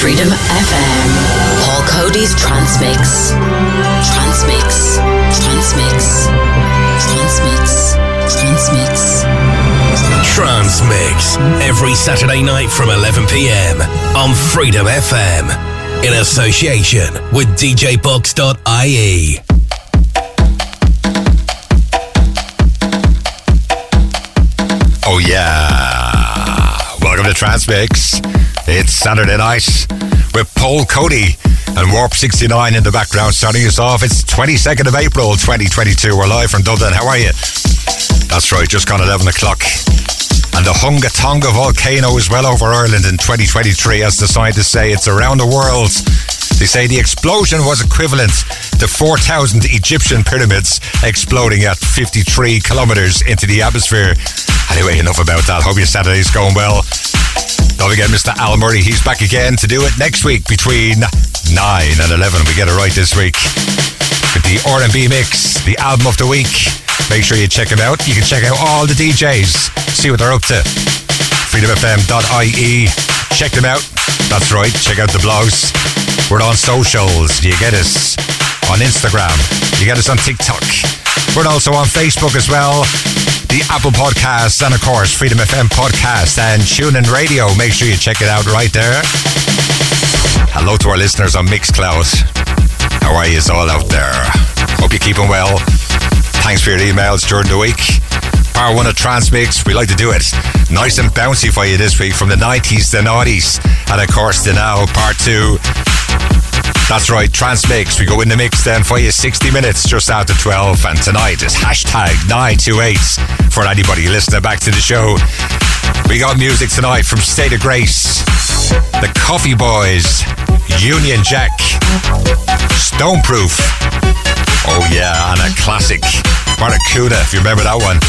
Freedom FM. Paul Coady's Transmix. Transmix. Transmix. Transmix. Transmix. Transmix. Every Saturday night from 11 p.m. on Freedom FM. In association with DJBox.ie. Oh, yeah. Welcome to Transmix. It's Saturday night with Paul Coady and Warp 69 in the background starting us off. It's 22nd of April 2022. We're live from Dublin. How are you? That's right, just gone 11 o'clock. And the Hunga Tonga volcano is well over Ireland in 2023, as the scientists say. It's around the world. They say the explosion was equivalent to 4,000 Egyptian pyramids exploding at 53 kilometers into the atmosphere. Anyway, enough about that. Hope your Saturday's going well. Don't forget Mr. Al Murray. He's back again to do it next week between 9 and 11. We get it right this week. With the R&B mix, the album of the week. Make sure you check him out. You can check out all the DJs. See what they're up to. freedomfm.ie. Check them out. That's right. Check out the blogs. We're on socials. Do you get us on Instagram. You get us on TikTok. We're also on Facebook as well. The Apple Podcasts and of course Freedom FM Podcast and TuneIn Radio. Make sure you check it out right there. Hello to our listeners on Mixcloud. How are you all out there? Hope you're keeping well. Thanks for your emails during the week. Power one of Transmix. We like to do it nice and bouncy for you this week from the 90s to noughties. And of course, the now part two. That's right, Transmix. We go in the mix then for you 60 minutes just after 12. And tonight is hashtag 928 for anybody listening back to the show. We got music tonight from State of Grace, The Coffee Boys, Union Jack, Stoneproof. Oh yeah, and a classic, Barracuda, if you remember that one.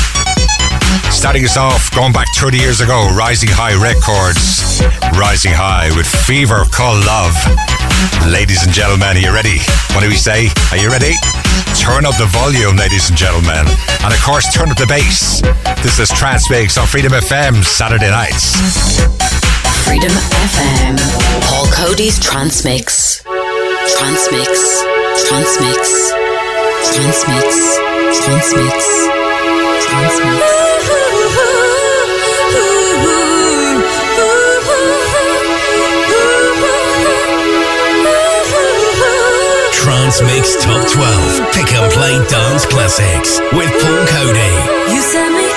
Starting us off, going back 30 years ago, Rising High Records. Rising High with Fever Call Love. Ladies and gentlemen, are you ready? What do we say? Are you ready? Turn up the volume, ladies and gentlemen. And of course, turn up the bass. This is Transmix on Freedom FM Saturday nights. Freedom FM. Paul Coady's Transmix. Transmix. Transmix. Transmix. Transmix. Transmix. Transmix Top 12 Pick and Play Dance Classics with Paul Coady.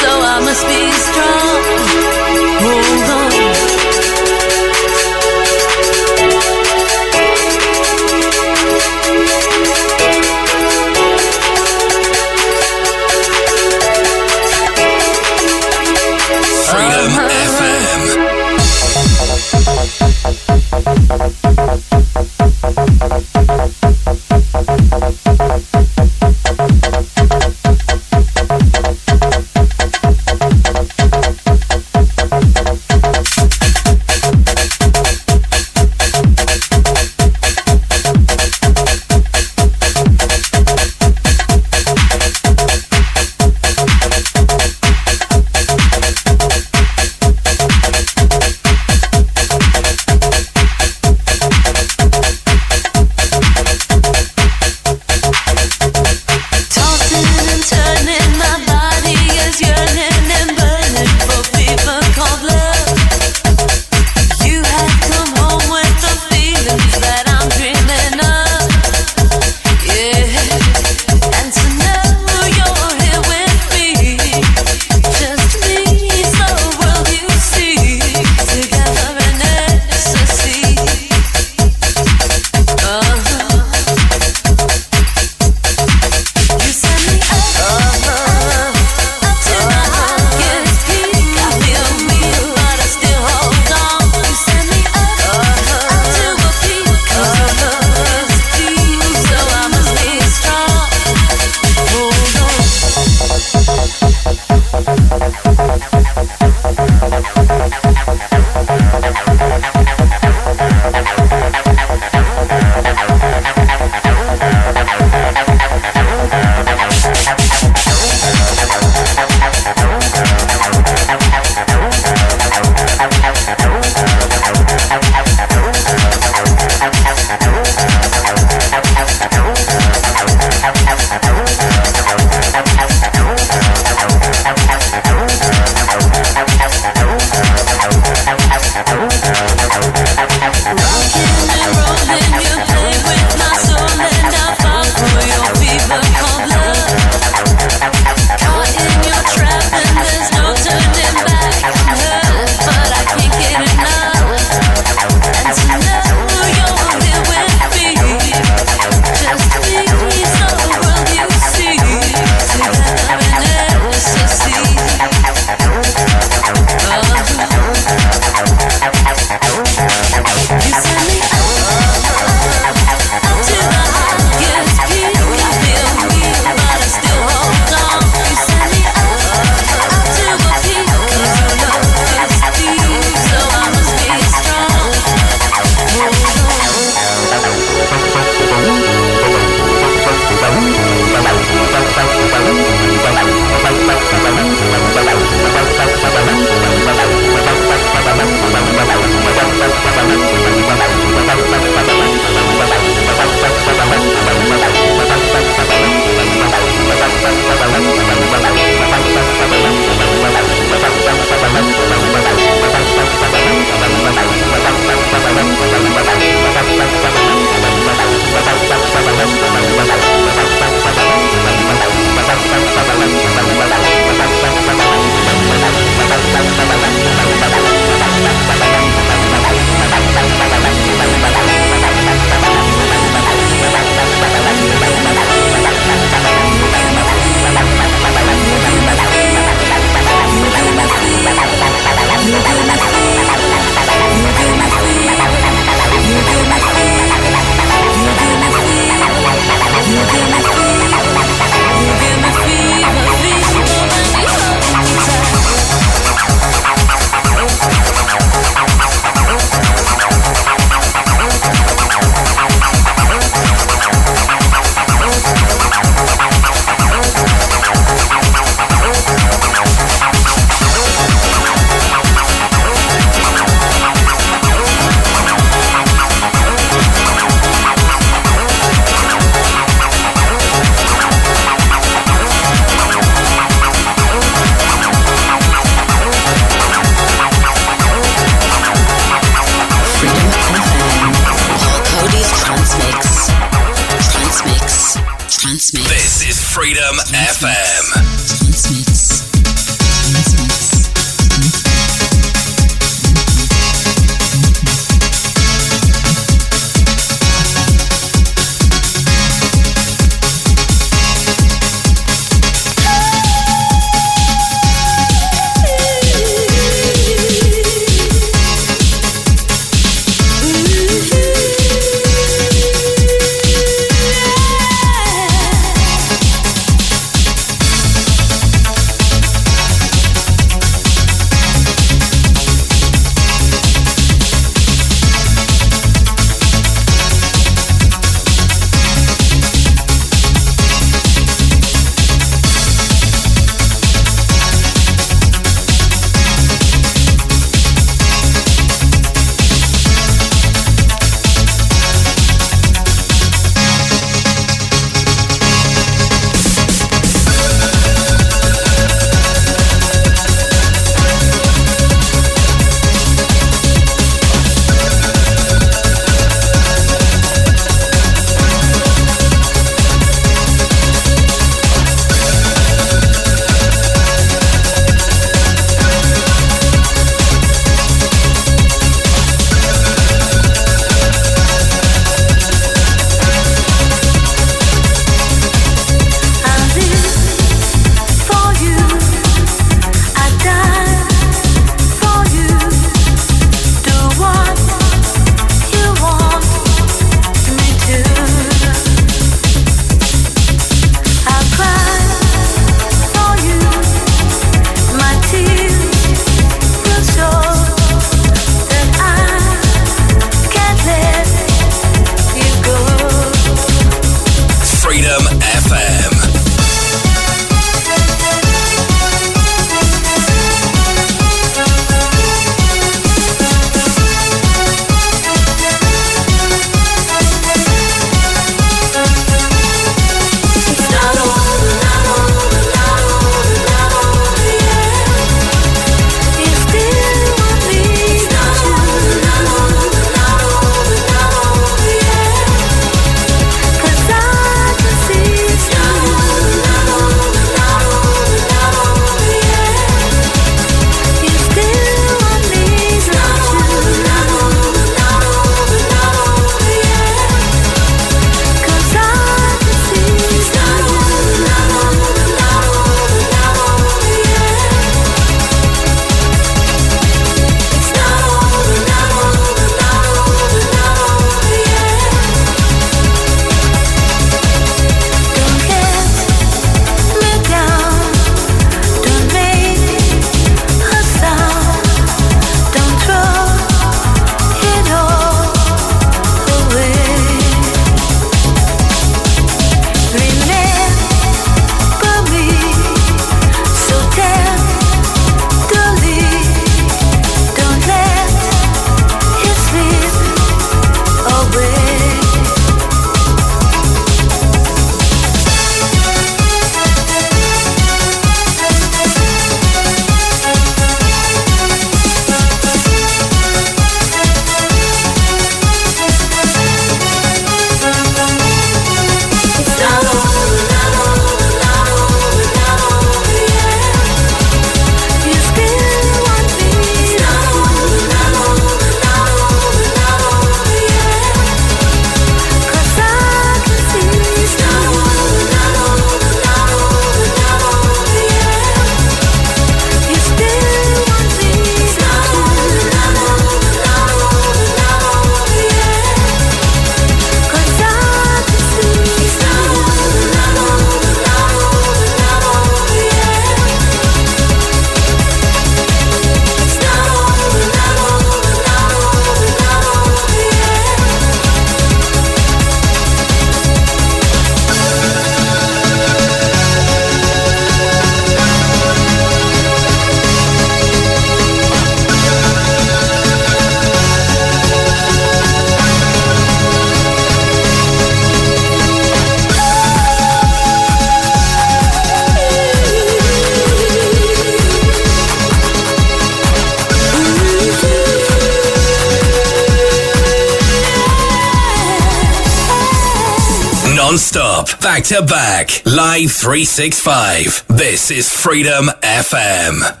To back, live 365. This is Freedom FM.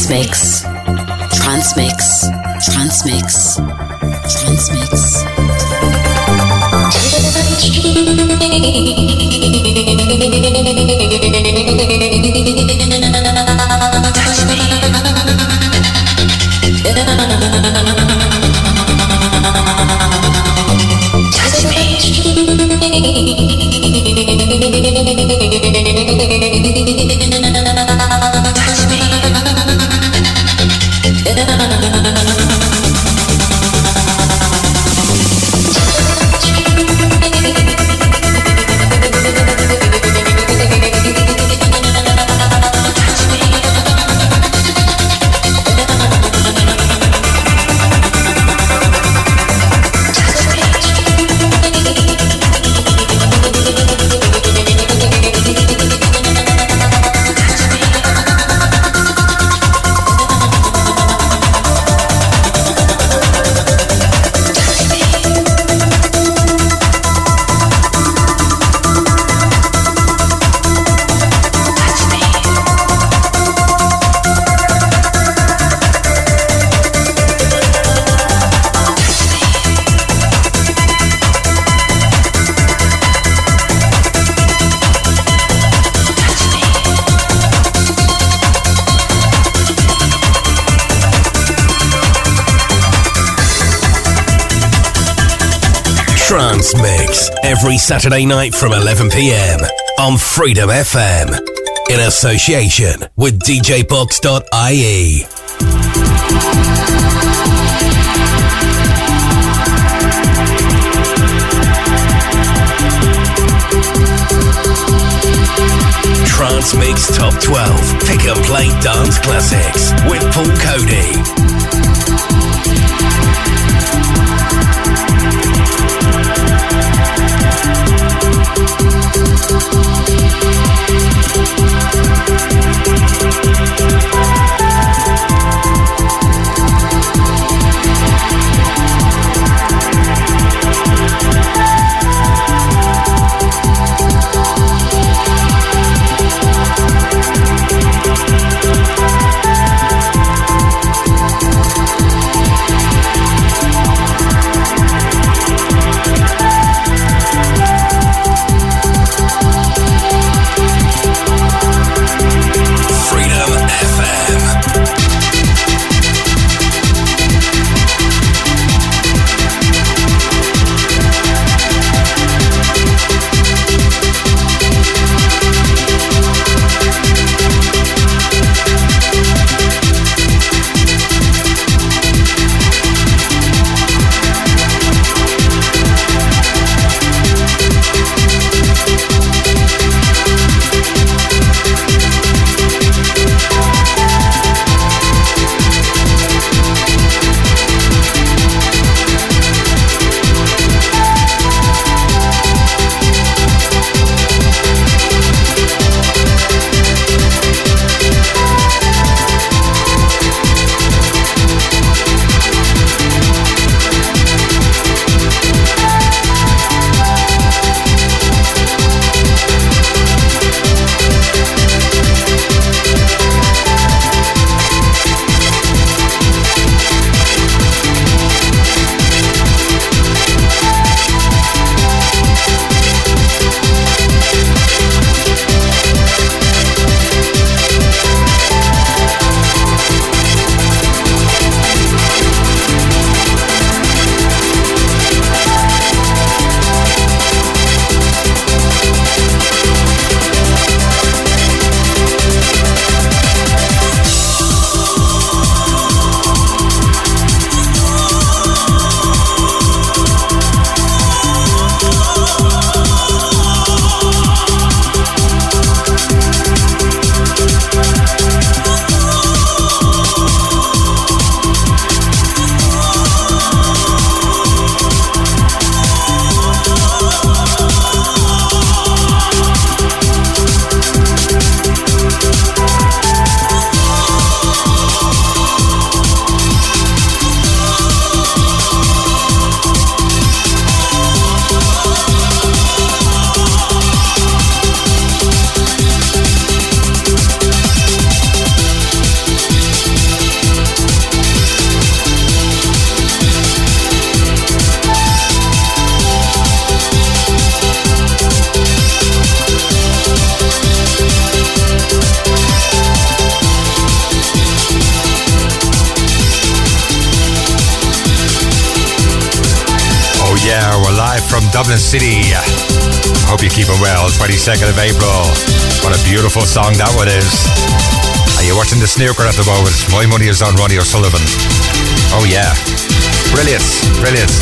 Transmix. Transmix. Every Saturday night from 11 pm on Freedom FM in association with DJBox.ie. Transmix Top 12 Pick and Play Dance Classics with Paul Coady. 22nd of April. What a beautiful song that one is. Are you watching the snooker at the moment? My money is on Ronnie O'Sullivan. Oh, yeah. Brilliant, brilliant.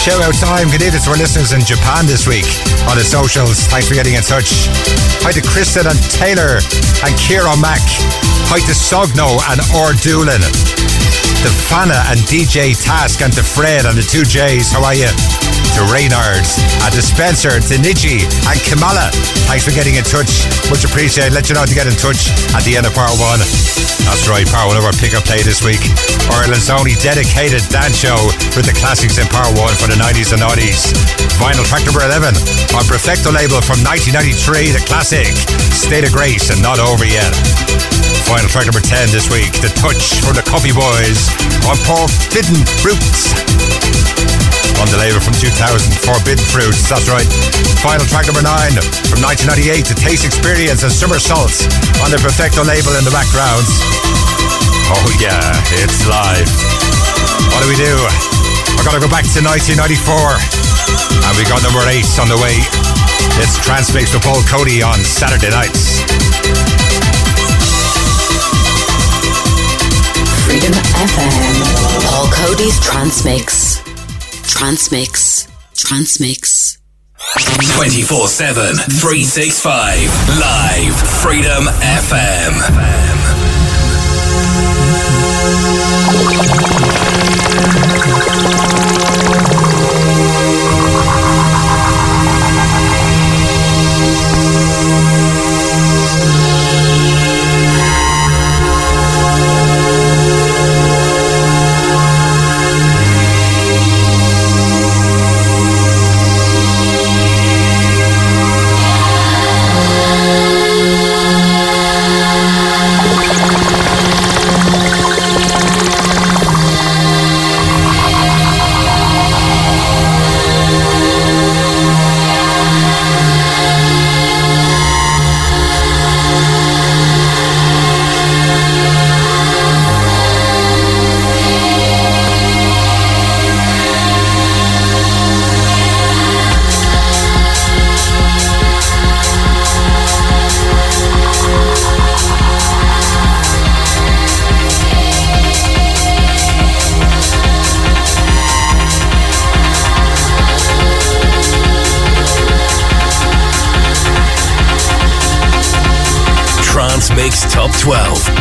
Shout out time. Good evening to our listeners in Japan this week on the socials. Thanks for getting in touch. Hi to Kristen and Taylor and Kira Mack. Hi to Sogno and Ordoolin to Fana and DJ Task and to Fred and the two J's. How are you? To Reynard and to Spencer, to Niji and Kamala. Thanks for getting in touch. Much appreciated. Let you know to get in touch at the end of part one. That's right, part one of our pickup play this week. Ireland's only dedicated dance show with the classics in part one for the 90s and 90s. Vinyl track number 11 on Perfecto label from 1993, the classic State of Grace and Not Over Yet. Final track number 10 this week, The Touch from the Coffee Boys on Forbidden Fruits. On the label from 2000, Forbidden Fruits, that's right. Final track number 9 from 1998, The Taste Experience and Somersaults on the Perfecto label in the background. Oh yeah, it's live. What do we do? I gotta go back to 1994. And we got number 8 on the way. It's Transmix with Paul Coady on Saturday nights. Freedom FM. Paul Coady's Transmix. Transmix. Transmix. 24 7, 365. Live. Freedom FM.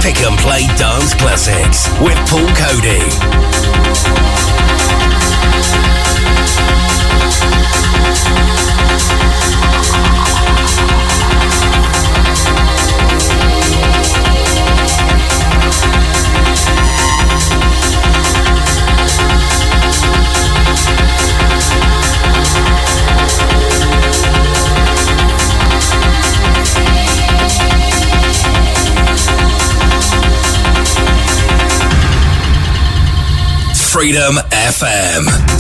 Pick and Play Dance Classics with Paul Coady. Freedom FM.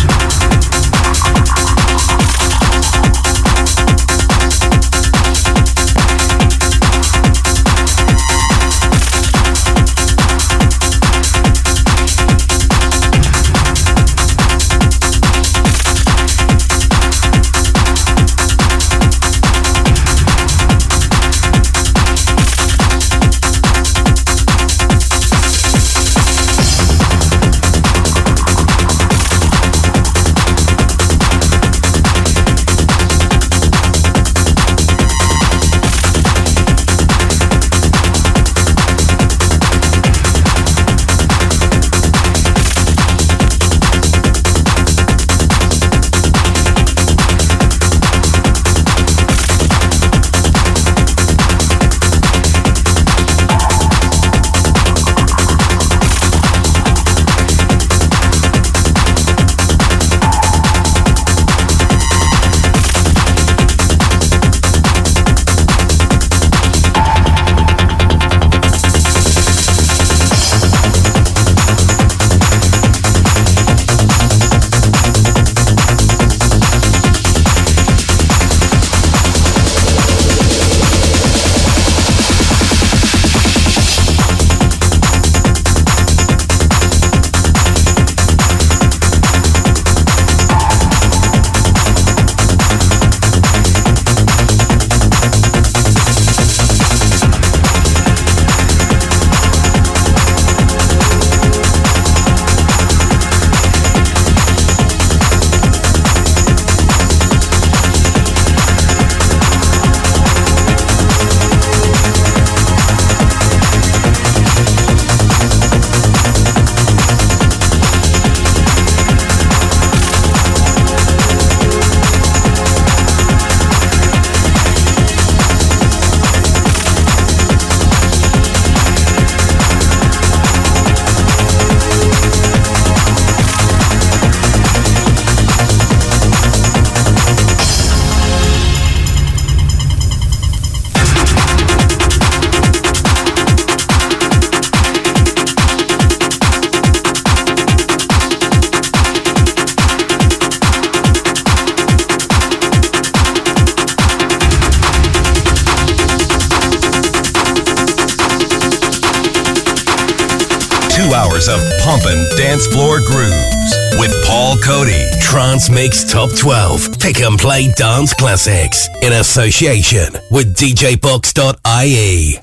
Pumping dance floor grooves with Paul Coady. Trance Top 12. Pick and play dance classics in association with DJBox.ie.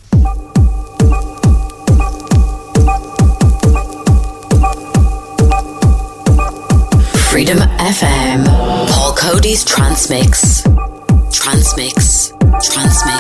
Freedom FM. Paul Coady's. Transmix. Transmix. Transmix.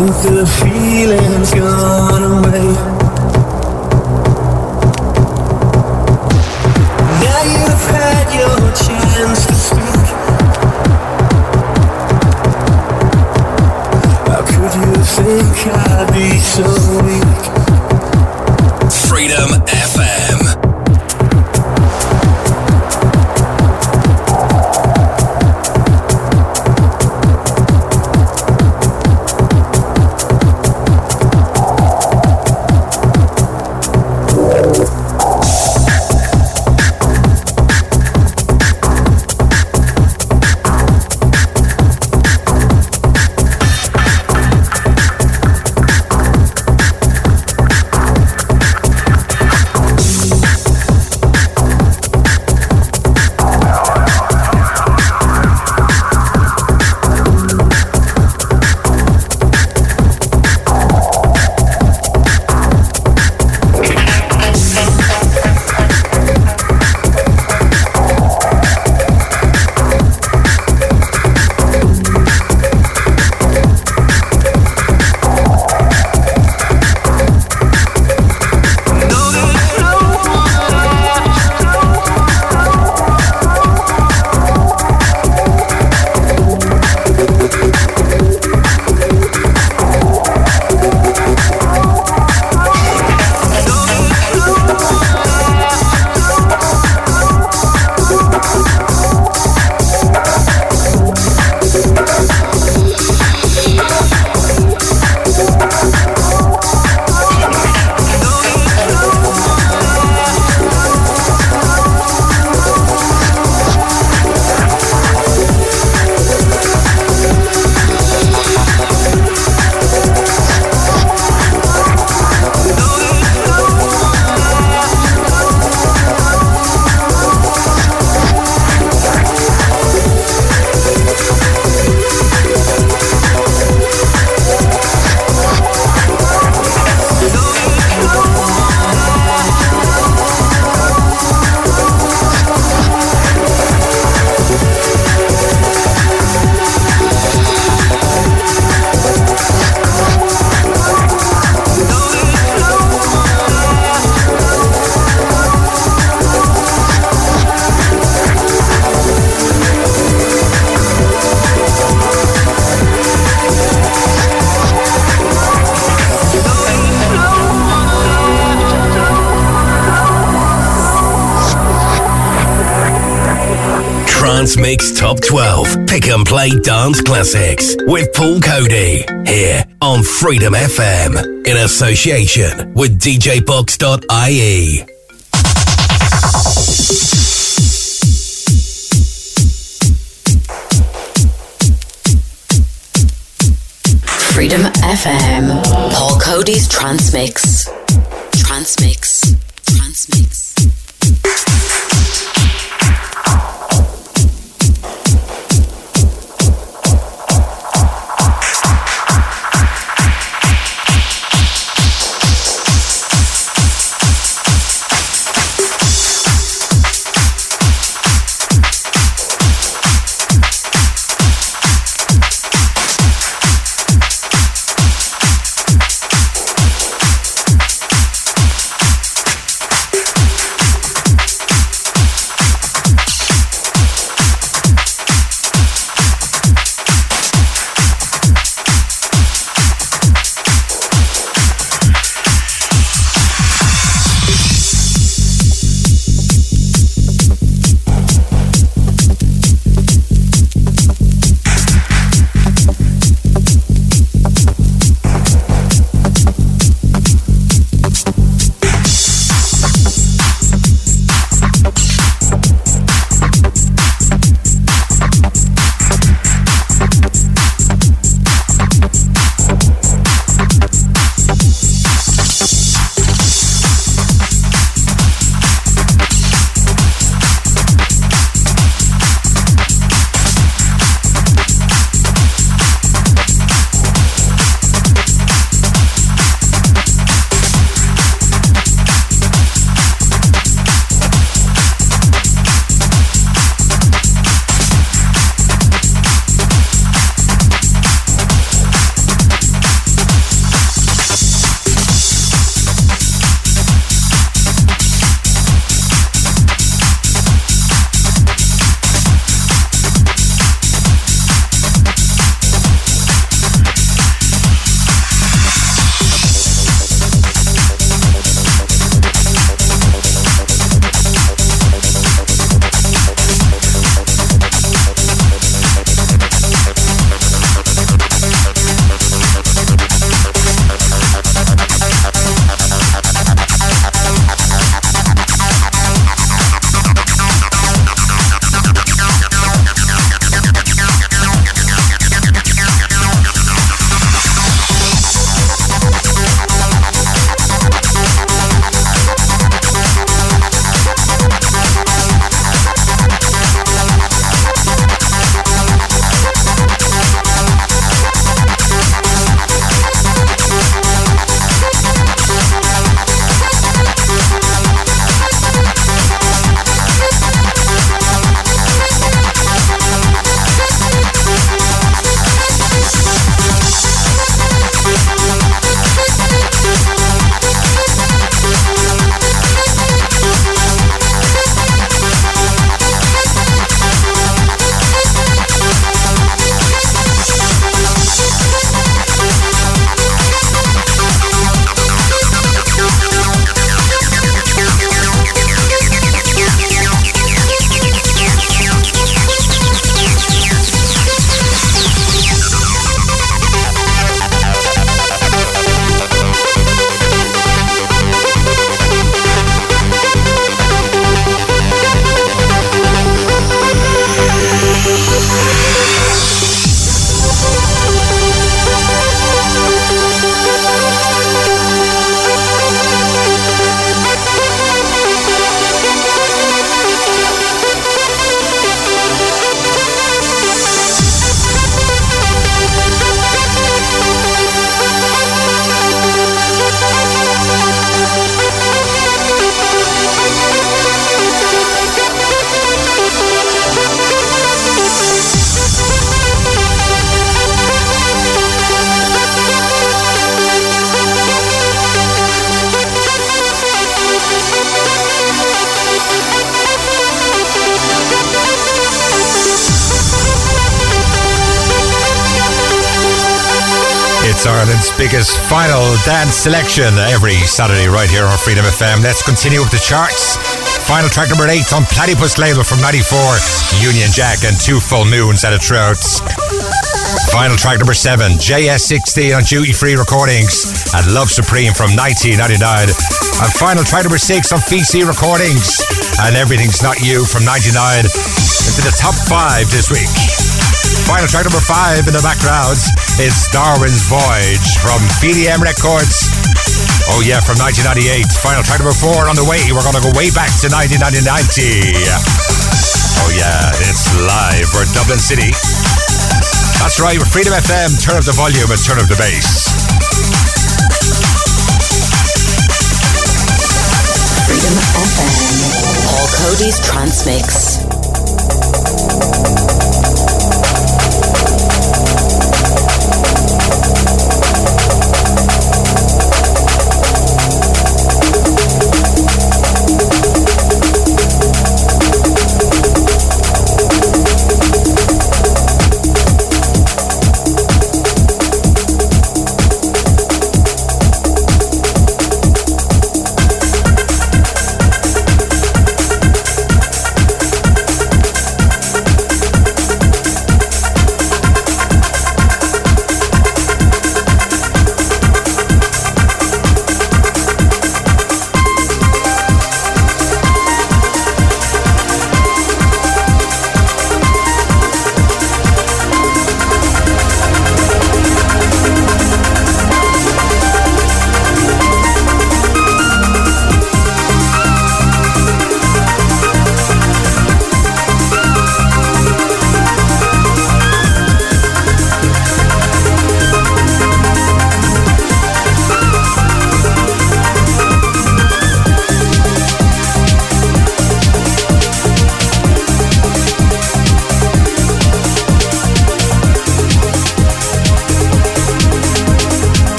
Think the feeling's gone away. Now you've had your chance to speak. How could you think I'd be so weak? classics with Paul Coady here on Freedom FM in association with DJBox.ie. Freedom FM, Paul Coady's Transmix. Biggest final dance selection every Saturday right here on Freedom FM. Let's continue with the charts. Final track number eight on Platipus label from 94, Union Jack and Two Full Moons at a Trouts. Final track number seven, JS16 on Duty Free Recordings and Love Supreme from 1999. And final track number six on VC Recordings and Everything's Not You from 99 into the top five this week. Final track number five in the background is Darwin's Voyage from VDM Records. Oh yeah, from 1998. Final track number four on the way. We're gonna go way back to 1990. Oh yeah, it's live. We're Dublin City. That's right, we're Freedom FM. Turn up the volume and turn up the bass. Freedom FM. Paul Coady's Transmix.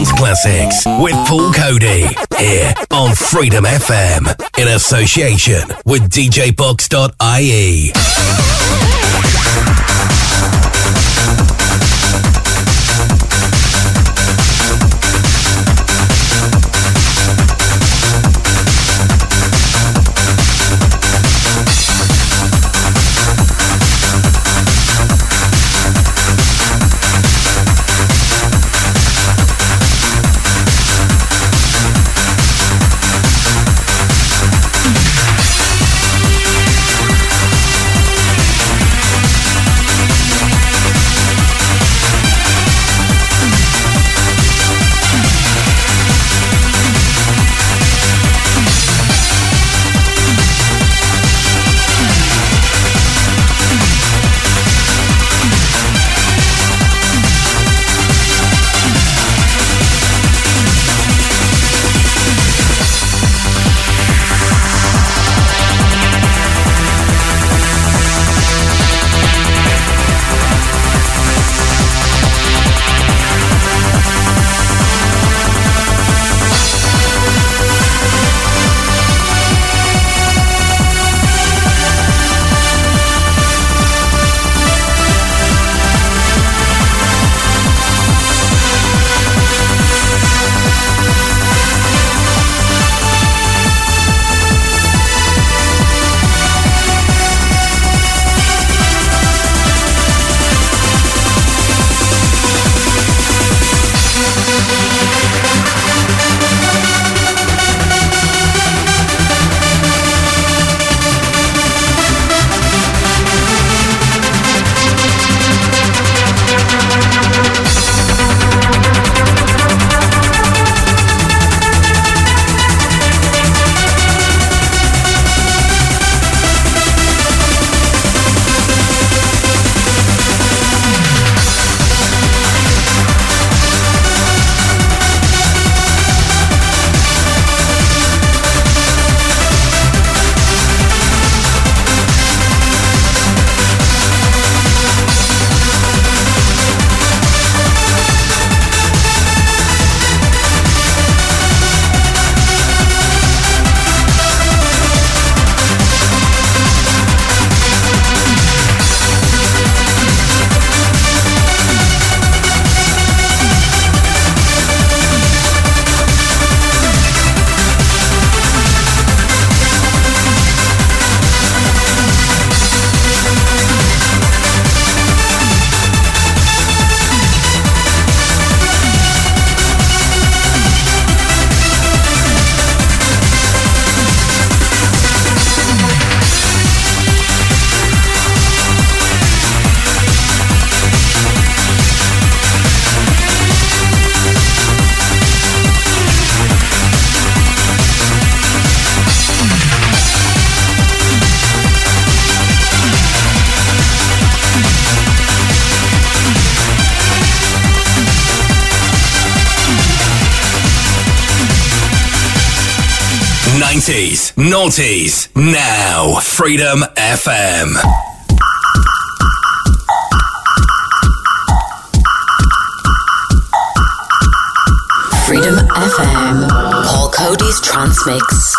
Dance Classics with Paul Coady here on Freedom FM in association with DJBox.ie. Naughties. Now, Freedom FM. Freedom FM. Paul Coady's Transmix.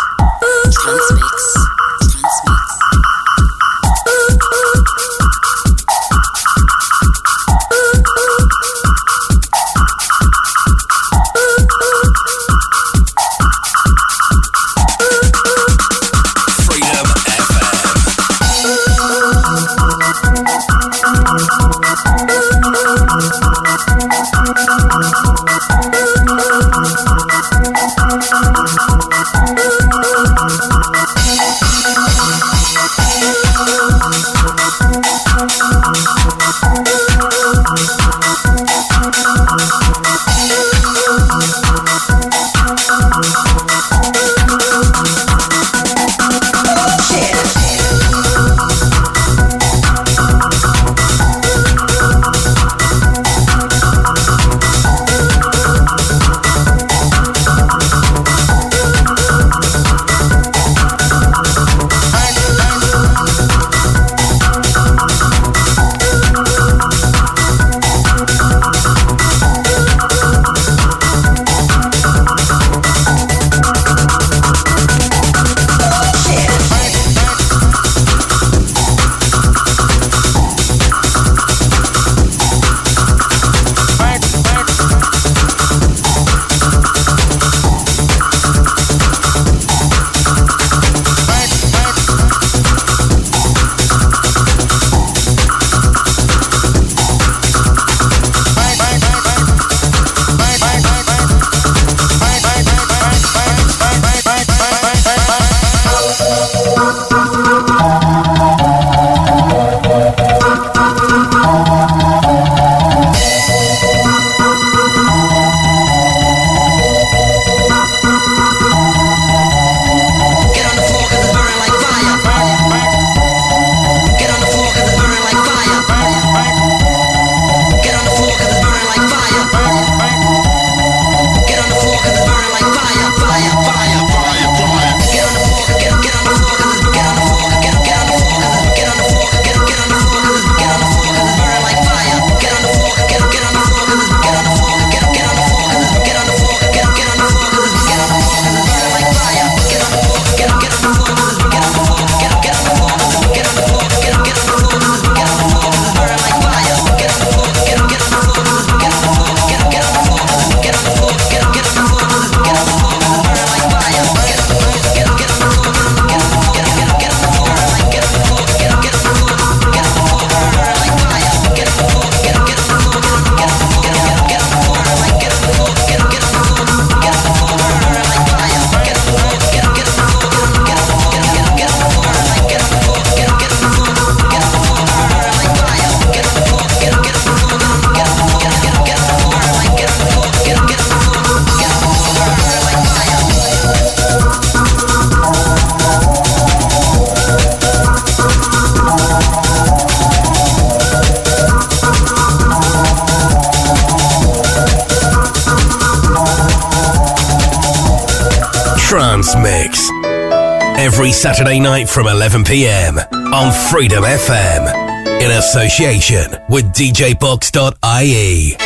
From 11 pm on Freedom FM in association with DJBox.ie.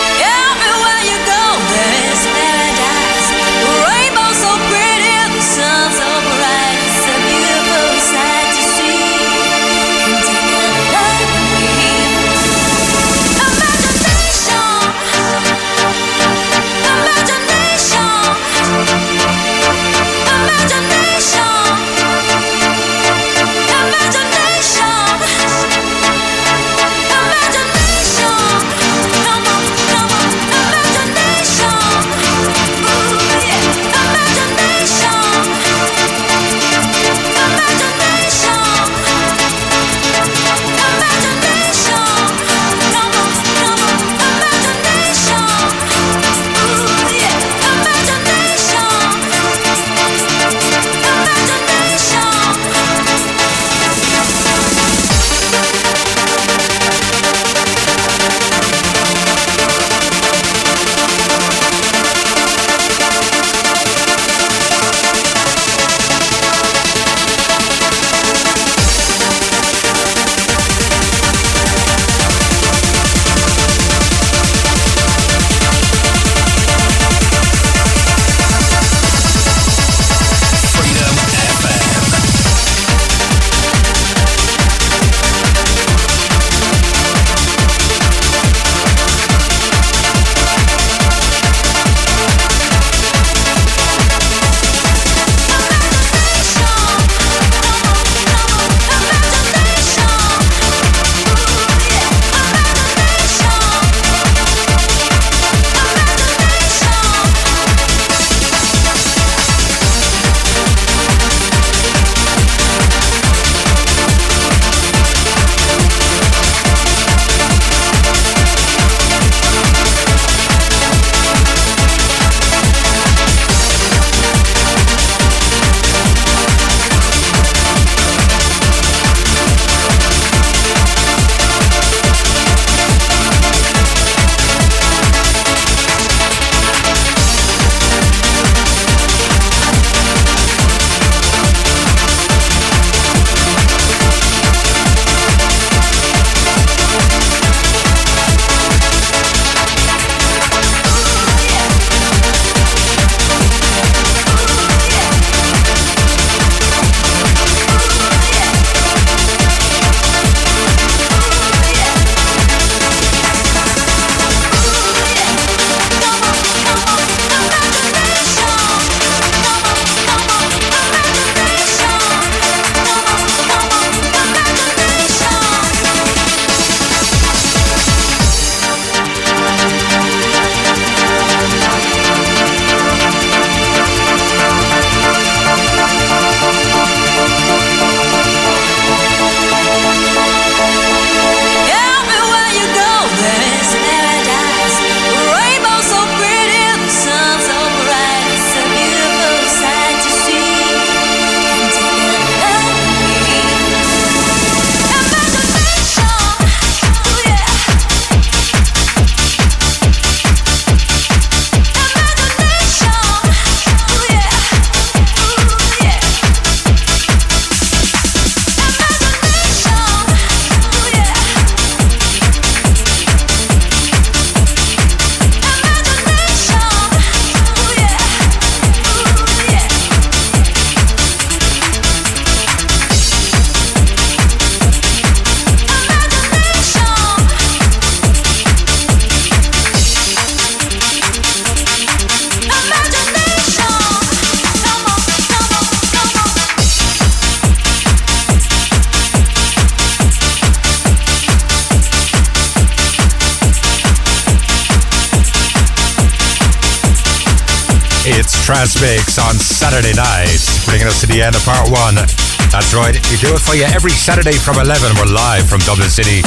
Saturday night, bringing us to the end of part one. That's right, we do it for you every Saturday from 11. We're live from Dublin City.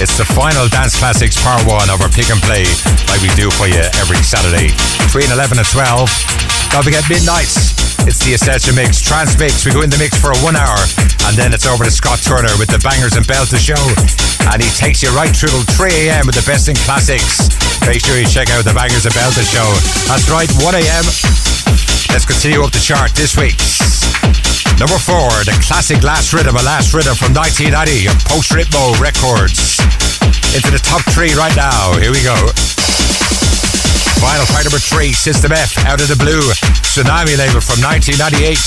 It's the final Dance Classics part one of our pick and play, like we do for you every Saturday between 11 and 12. Don't forget midnights. It's the Essential Mix, Trance Mix. We go in the mix for one hour, and then it's over to Scott Turner with the bangers and bells to show. And he takes you right through till 3 a.m. with the best in classics. Make sure you check out the bangers and bells to show. That's right, 1 a.m. Let's continue up the chart this week. Number four, the classic Last Rhythm, a Last Rhythm from 1990 of Post Ritmo Records. Into the top three right now. Here we go. Final part number three, System F, Out of the Blue, Tsunami label from 1998.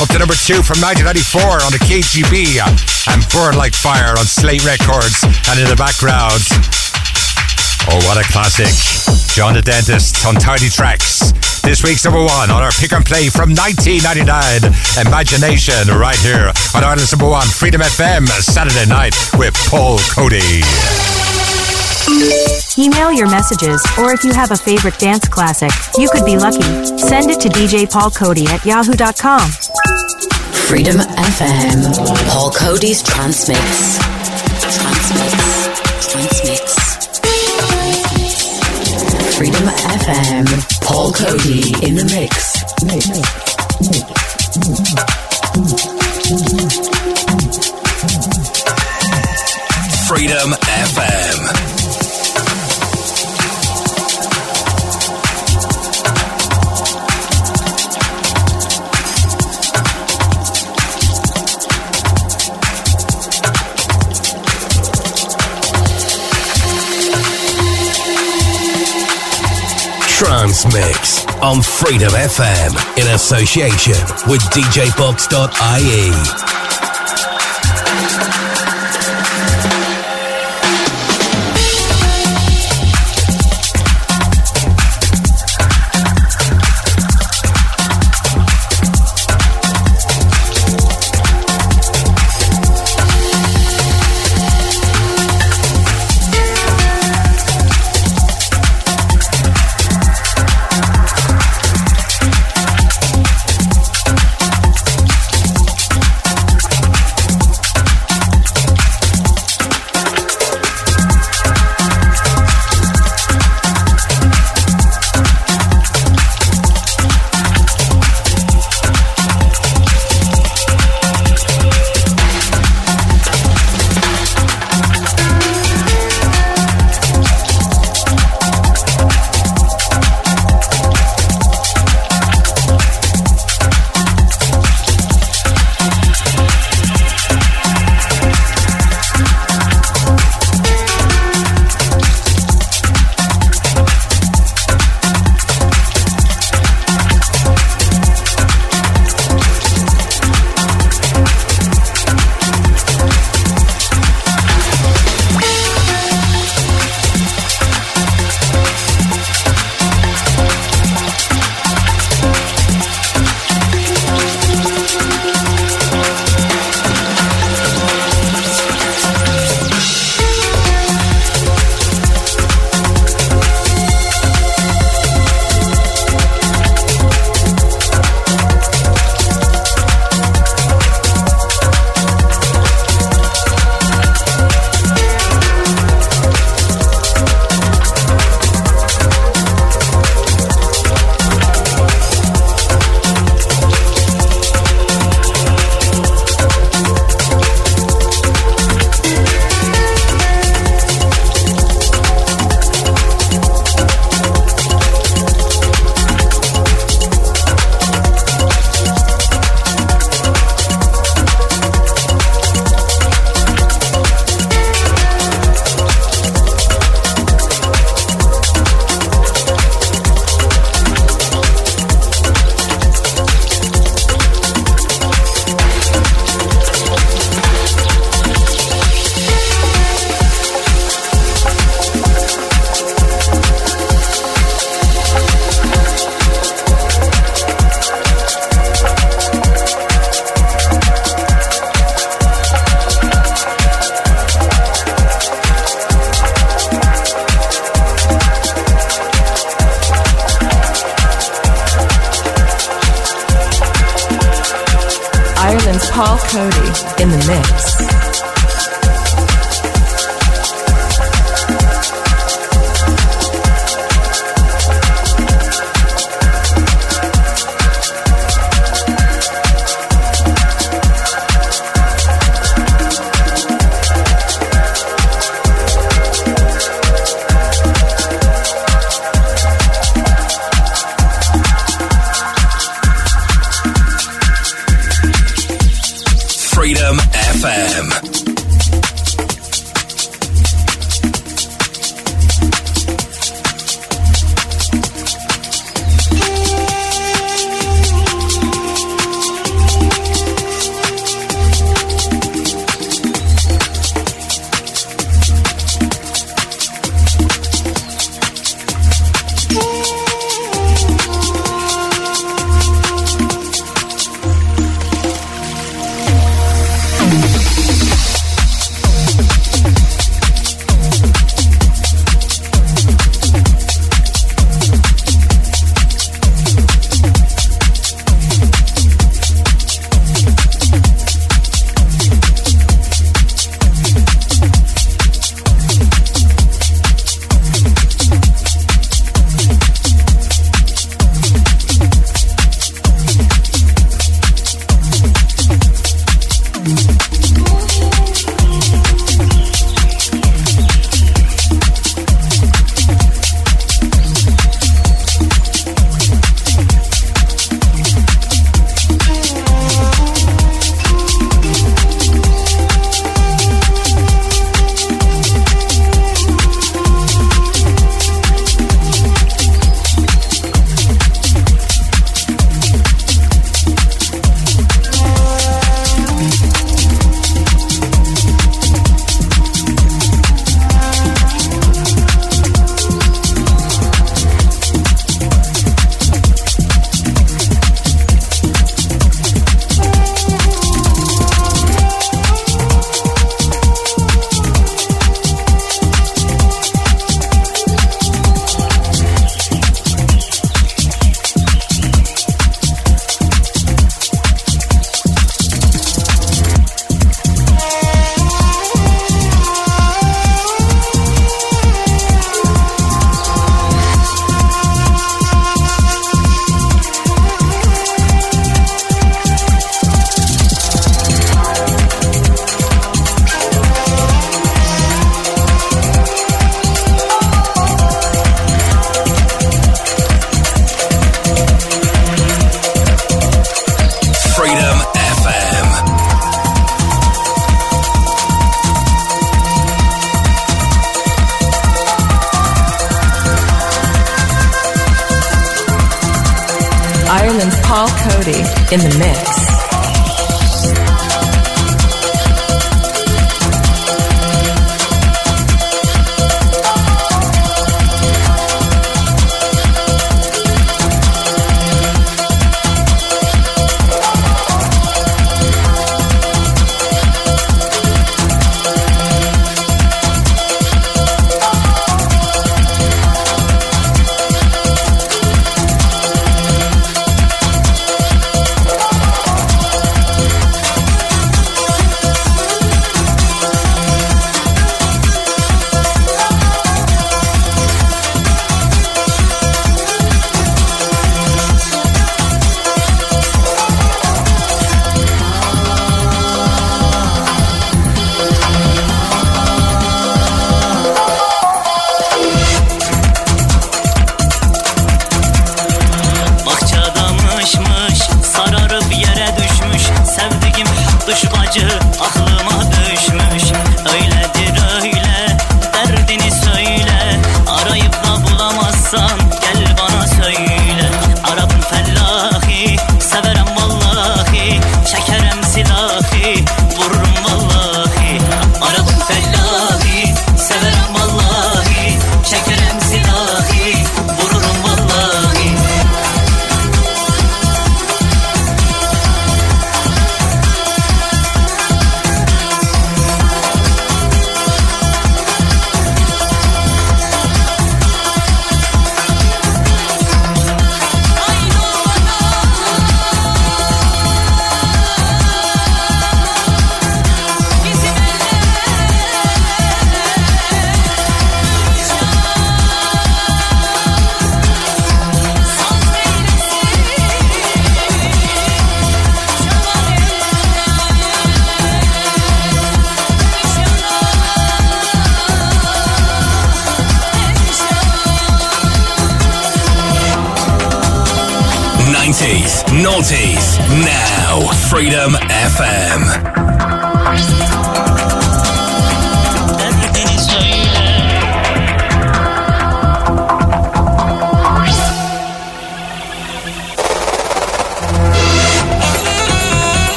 Up to number two from 1994 on the KGB and Burn Like Fire on Slate Records. And in the background, oh, what a classic. John the Dentist on Tidy Trax. This week's number one on our pick and play from 1999, Imagination, right here on Ireland's number one, Freedom FM, Saturday night with Paul Coady. Email your messages, or if you have a favorite dance classic, you could be lucky. Send it to DJ Paul Coady at yahoo.com. Freedom FM. Paul Coady's Transmix. Trance Mix. Transmix. Freedom FM. Paul Coady in the mix. Freedom FM. On Freedom FM in association with DJBox.ie.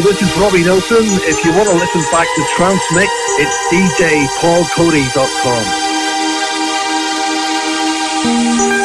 Hi, this is Robbie Nelson. If you want to listen back to Trance Mix, it's djpaulcoady.com.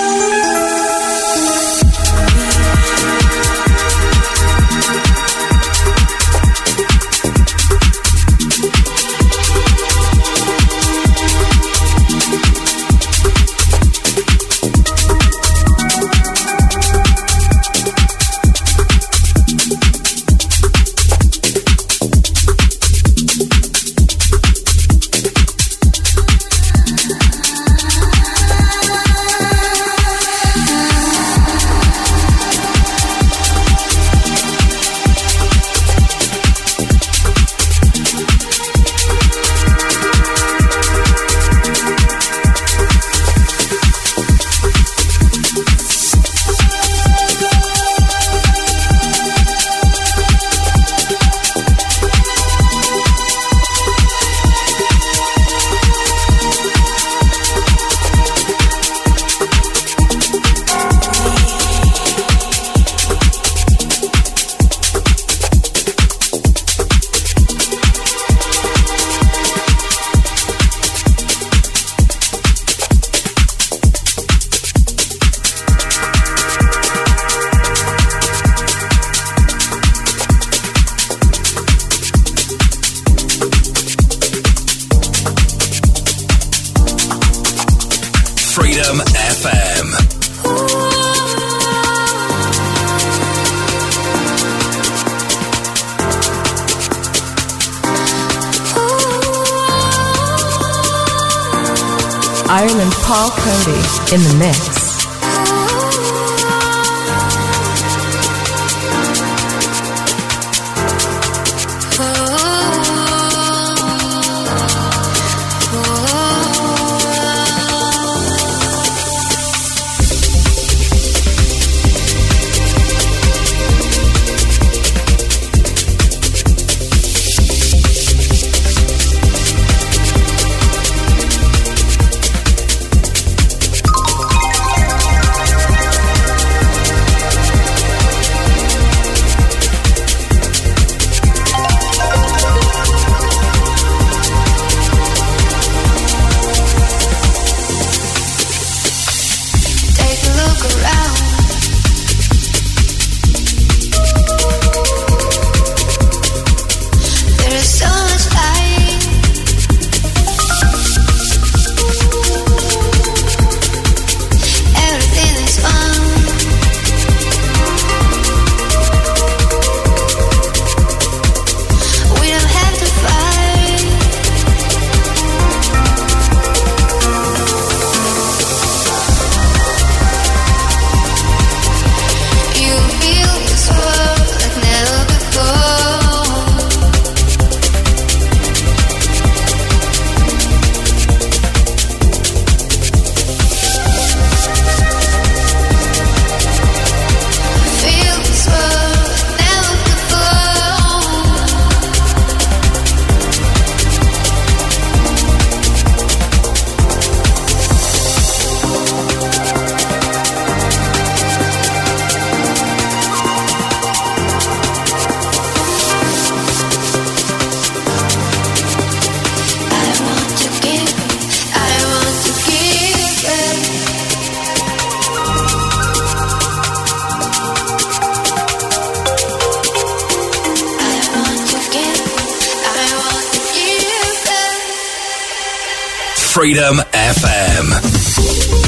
Freedom FM.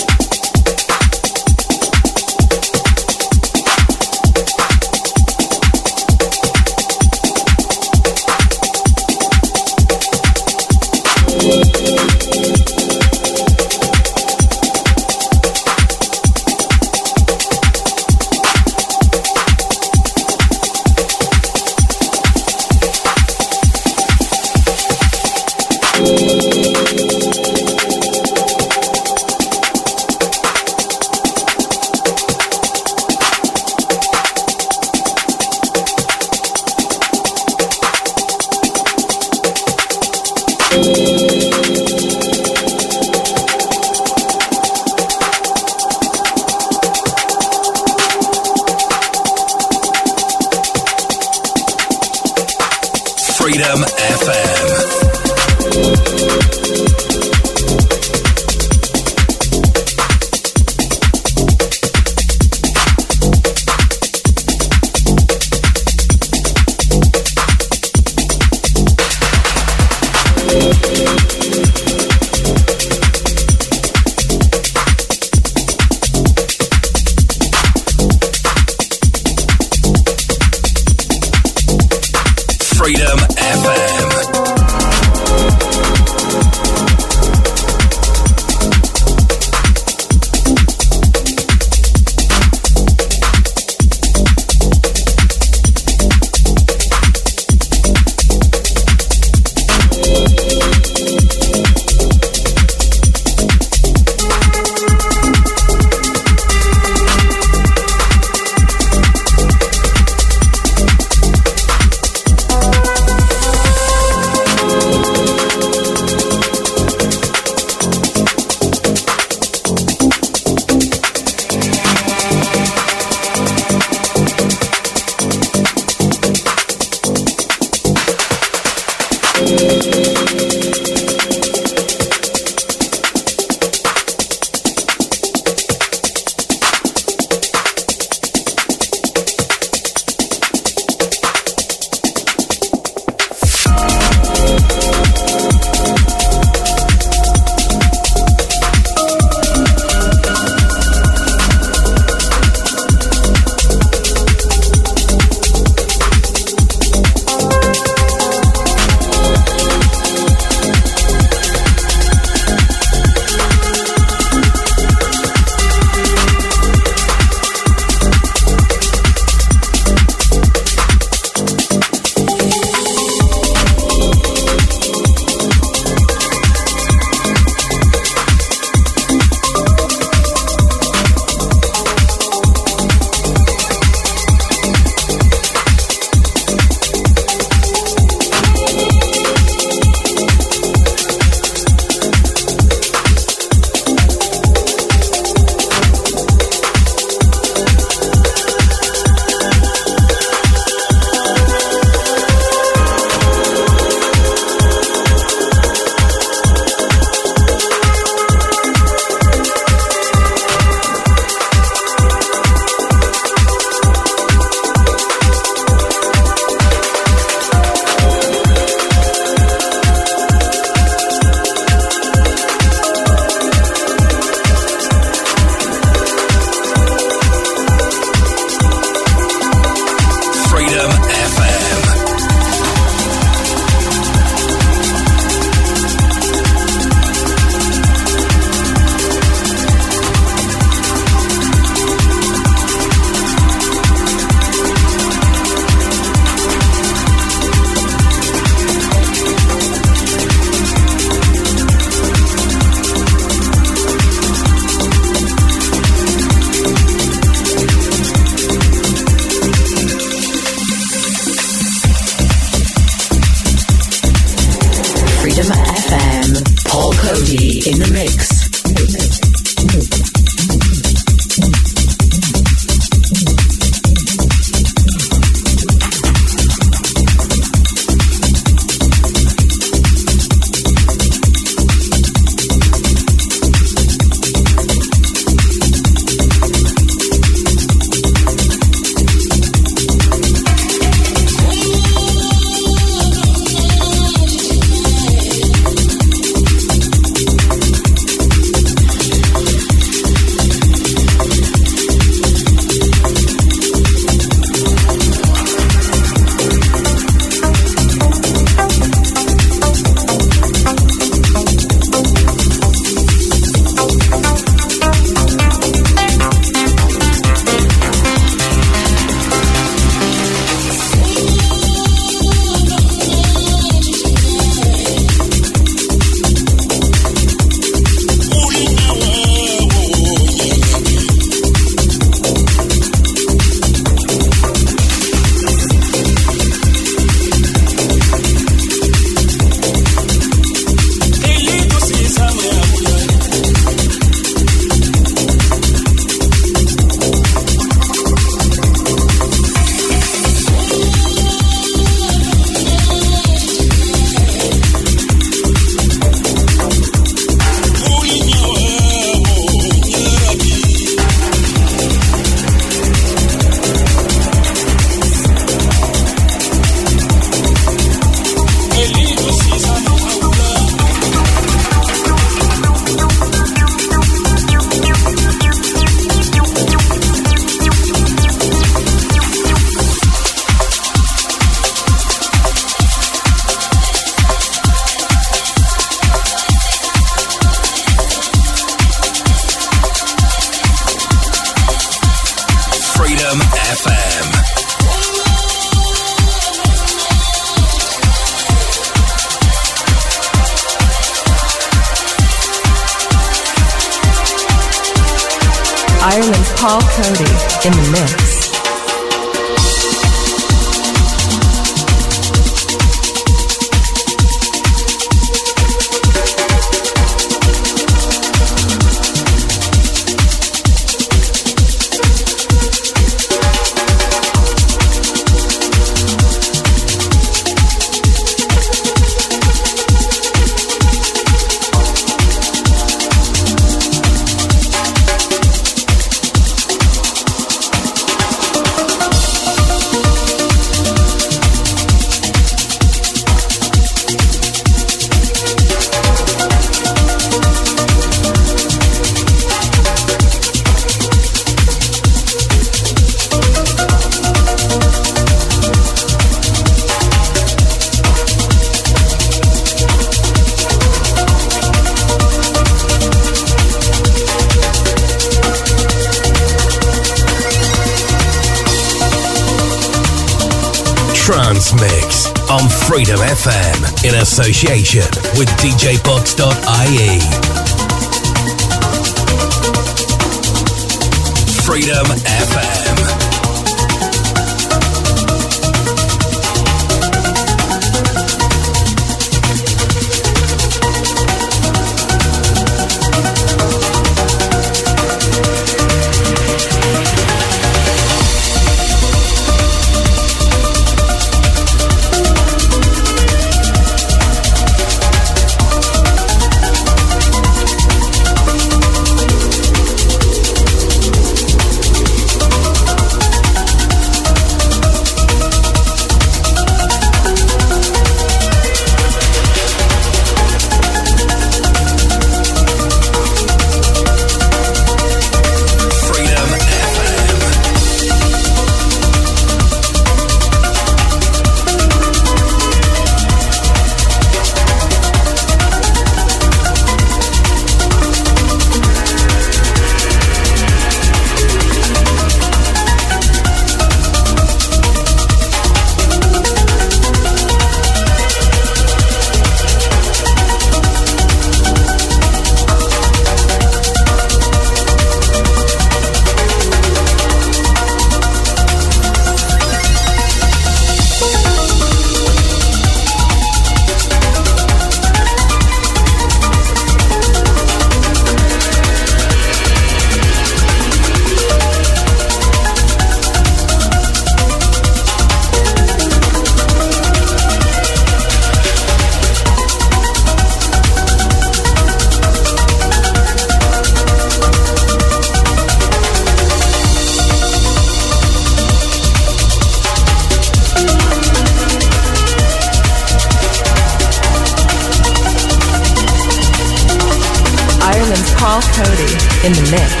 In the mix.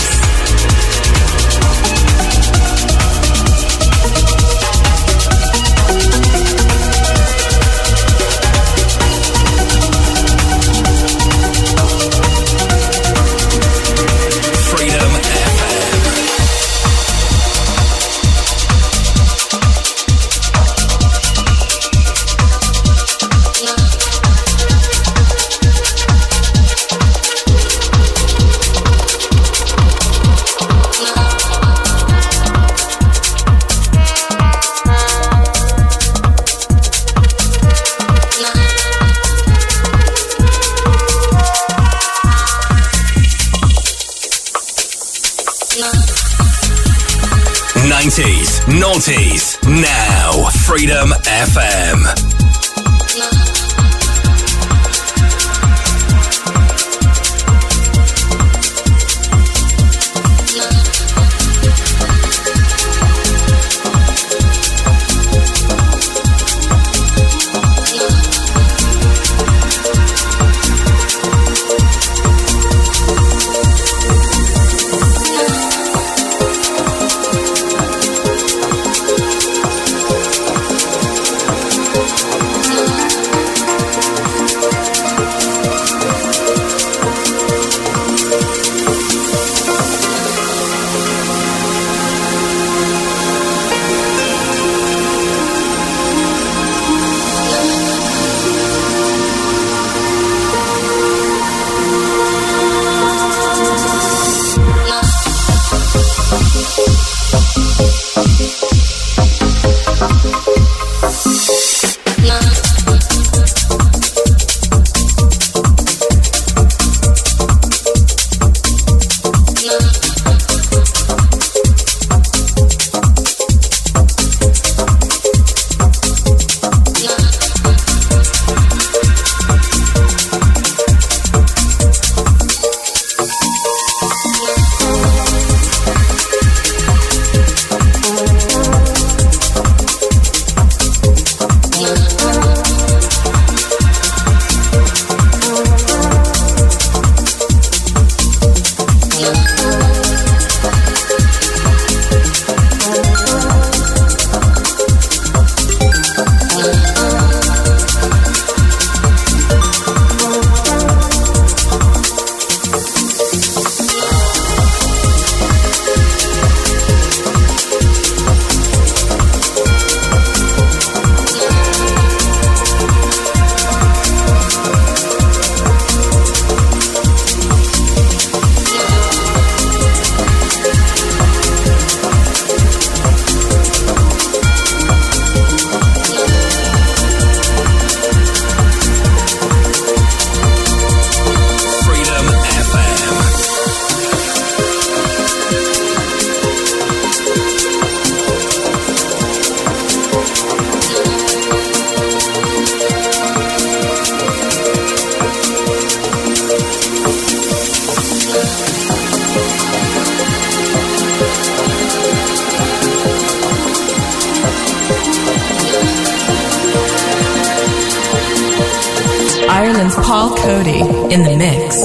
Coady in the mix.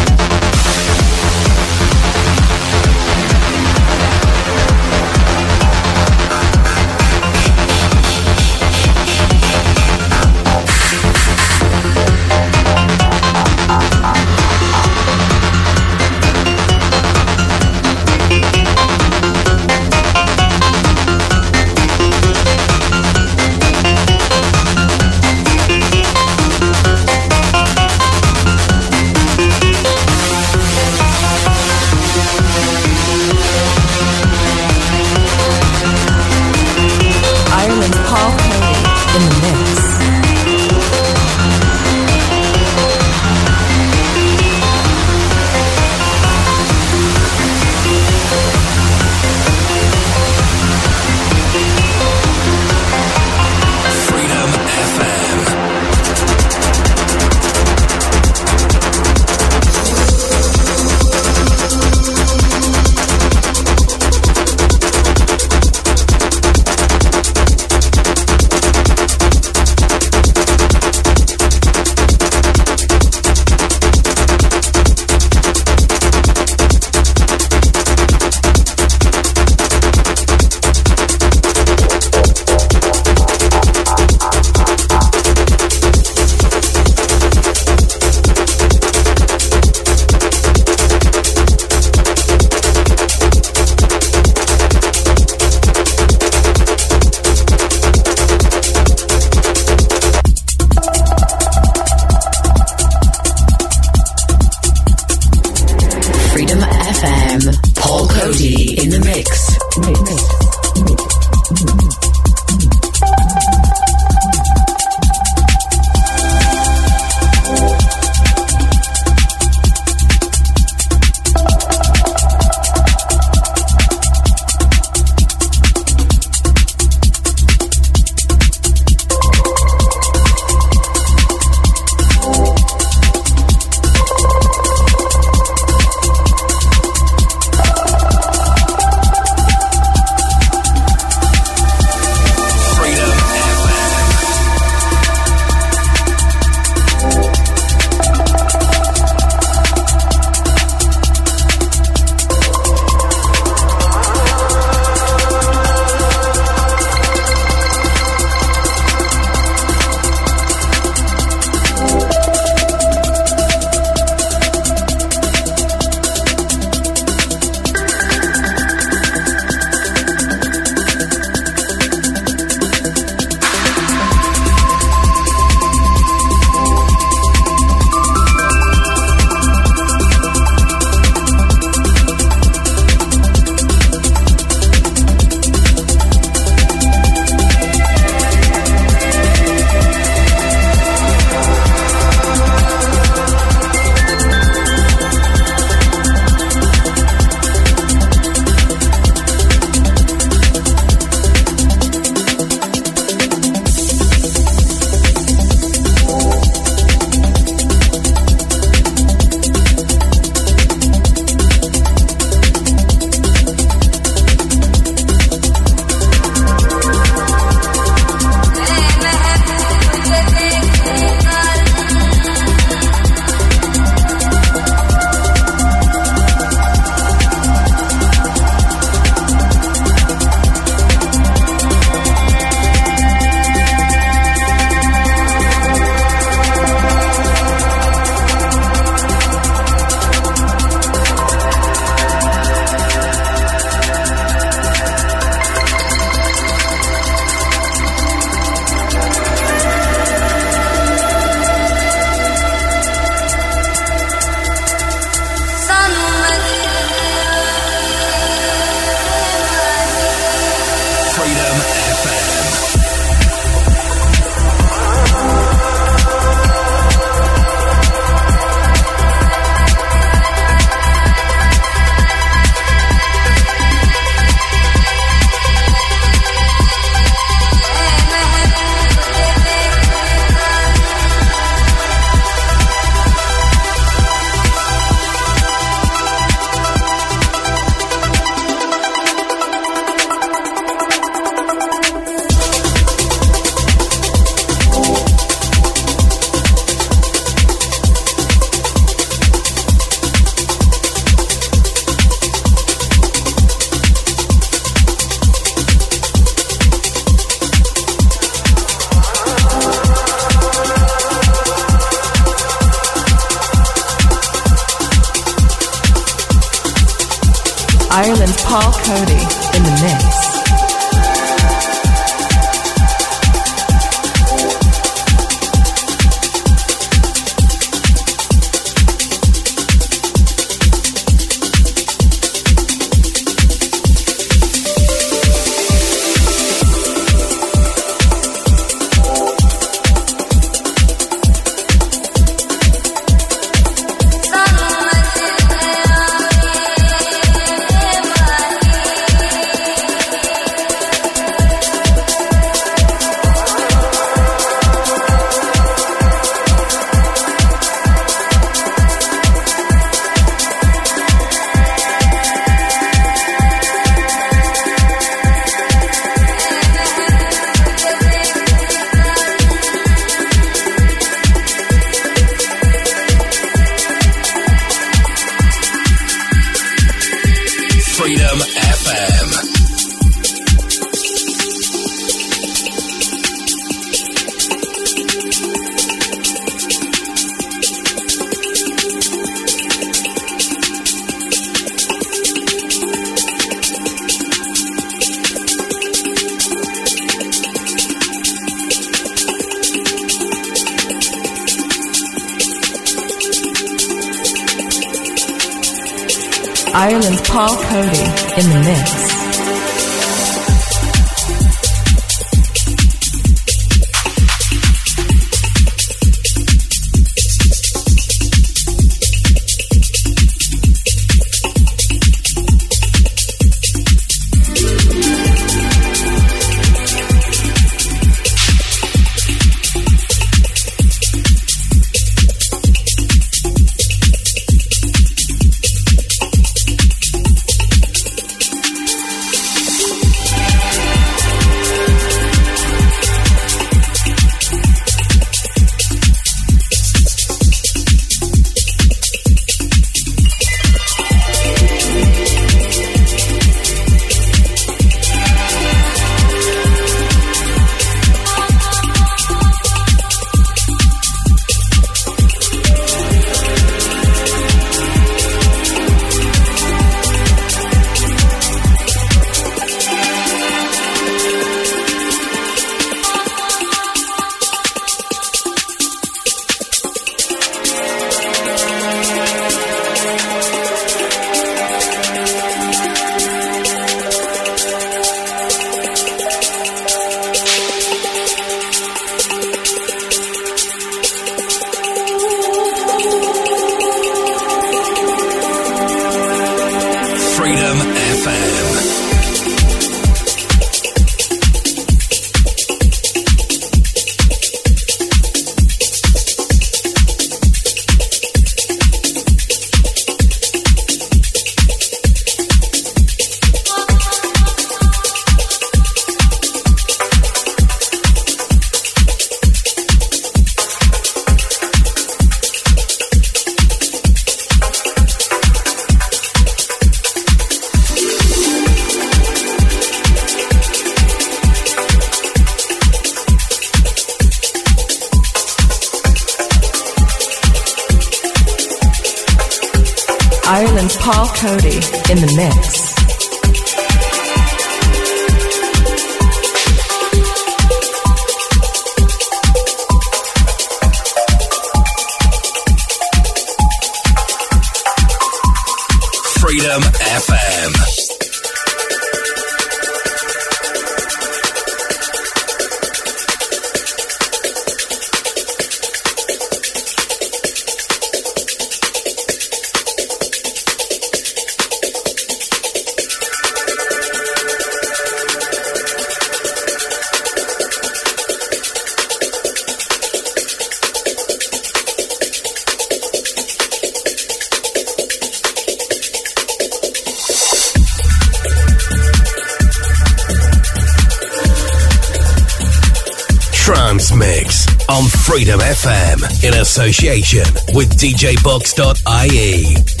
Freedom FM in association with DJBox.ie.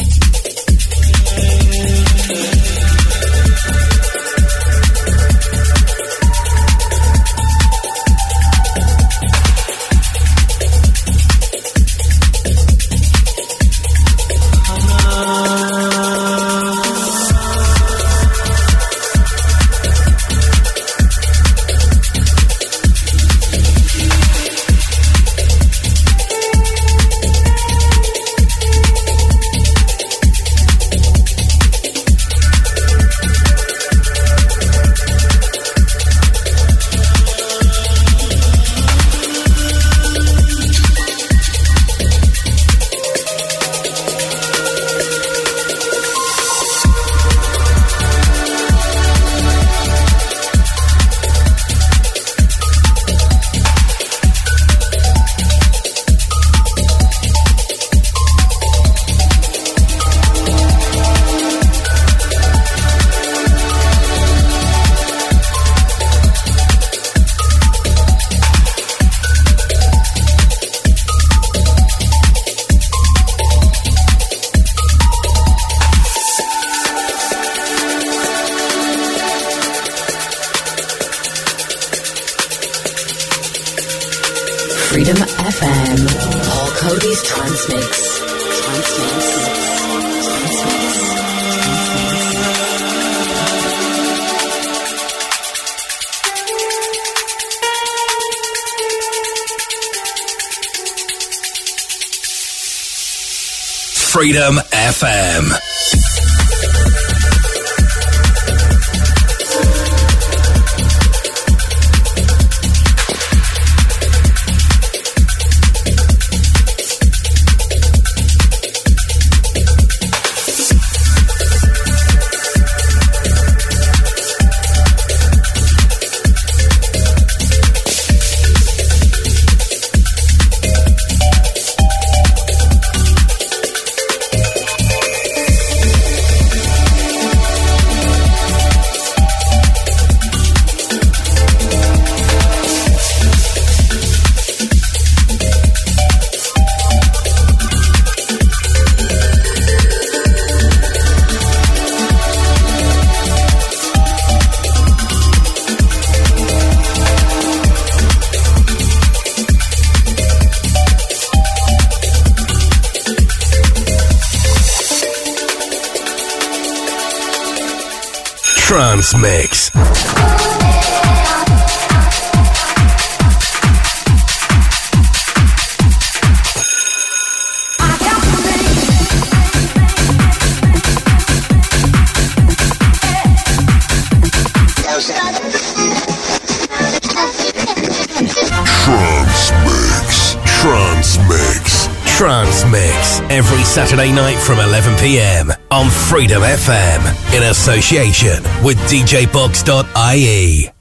association with DJBox.ie.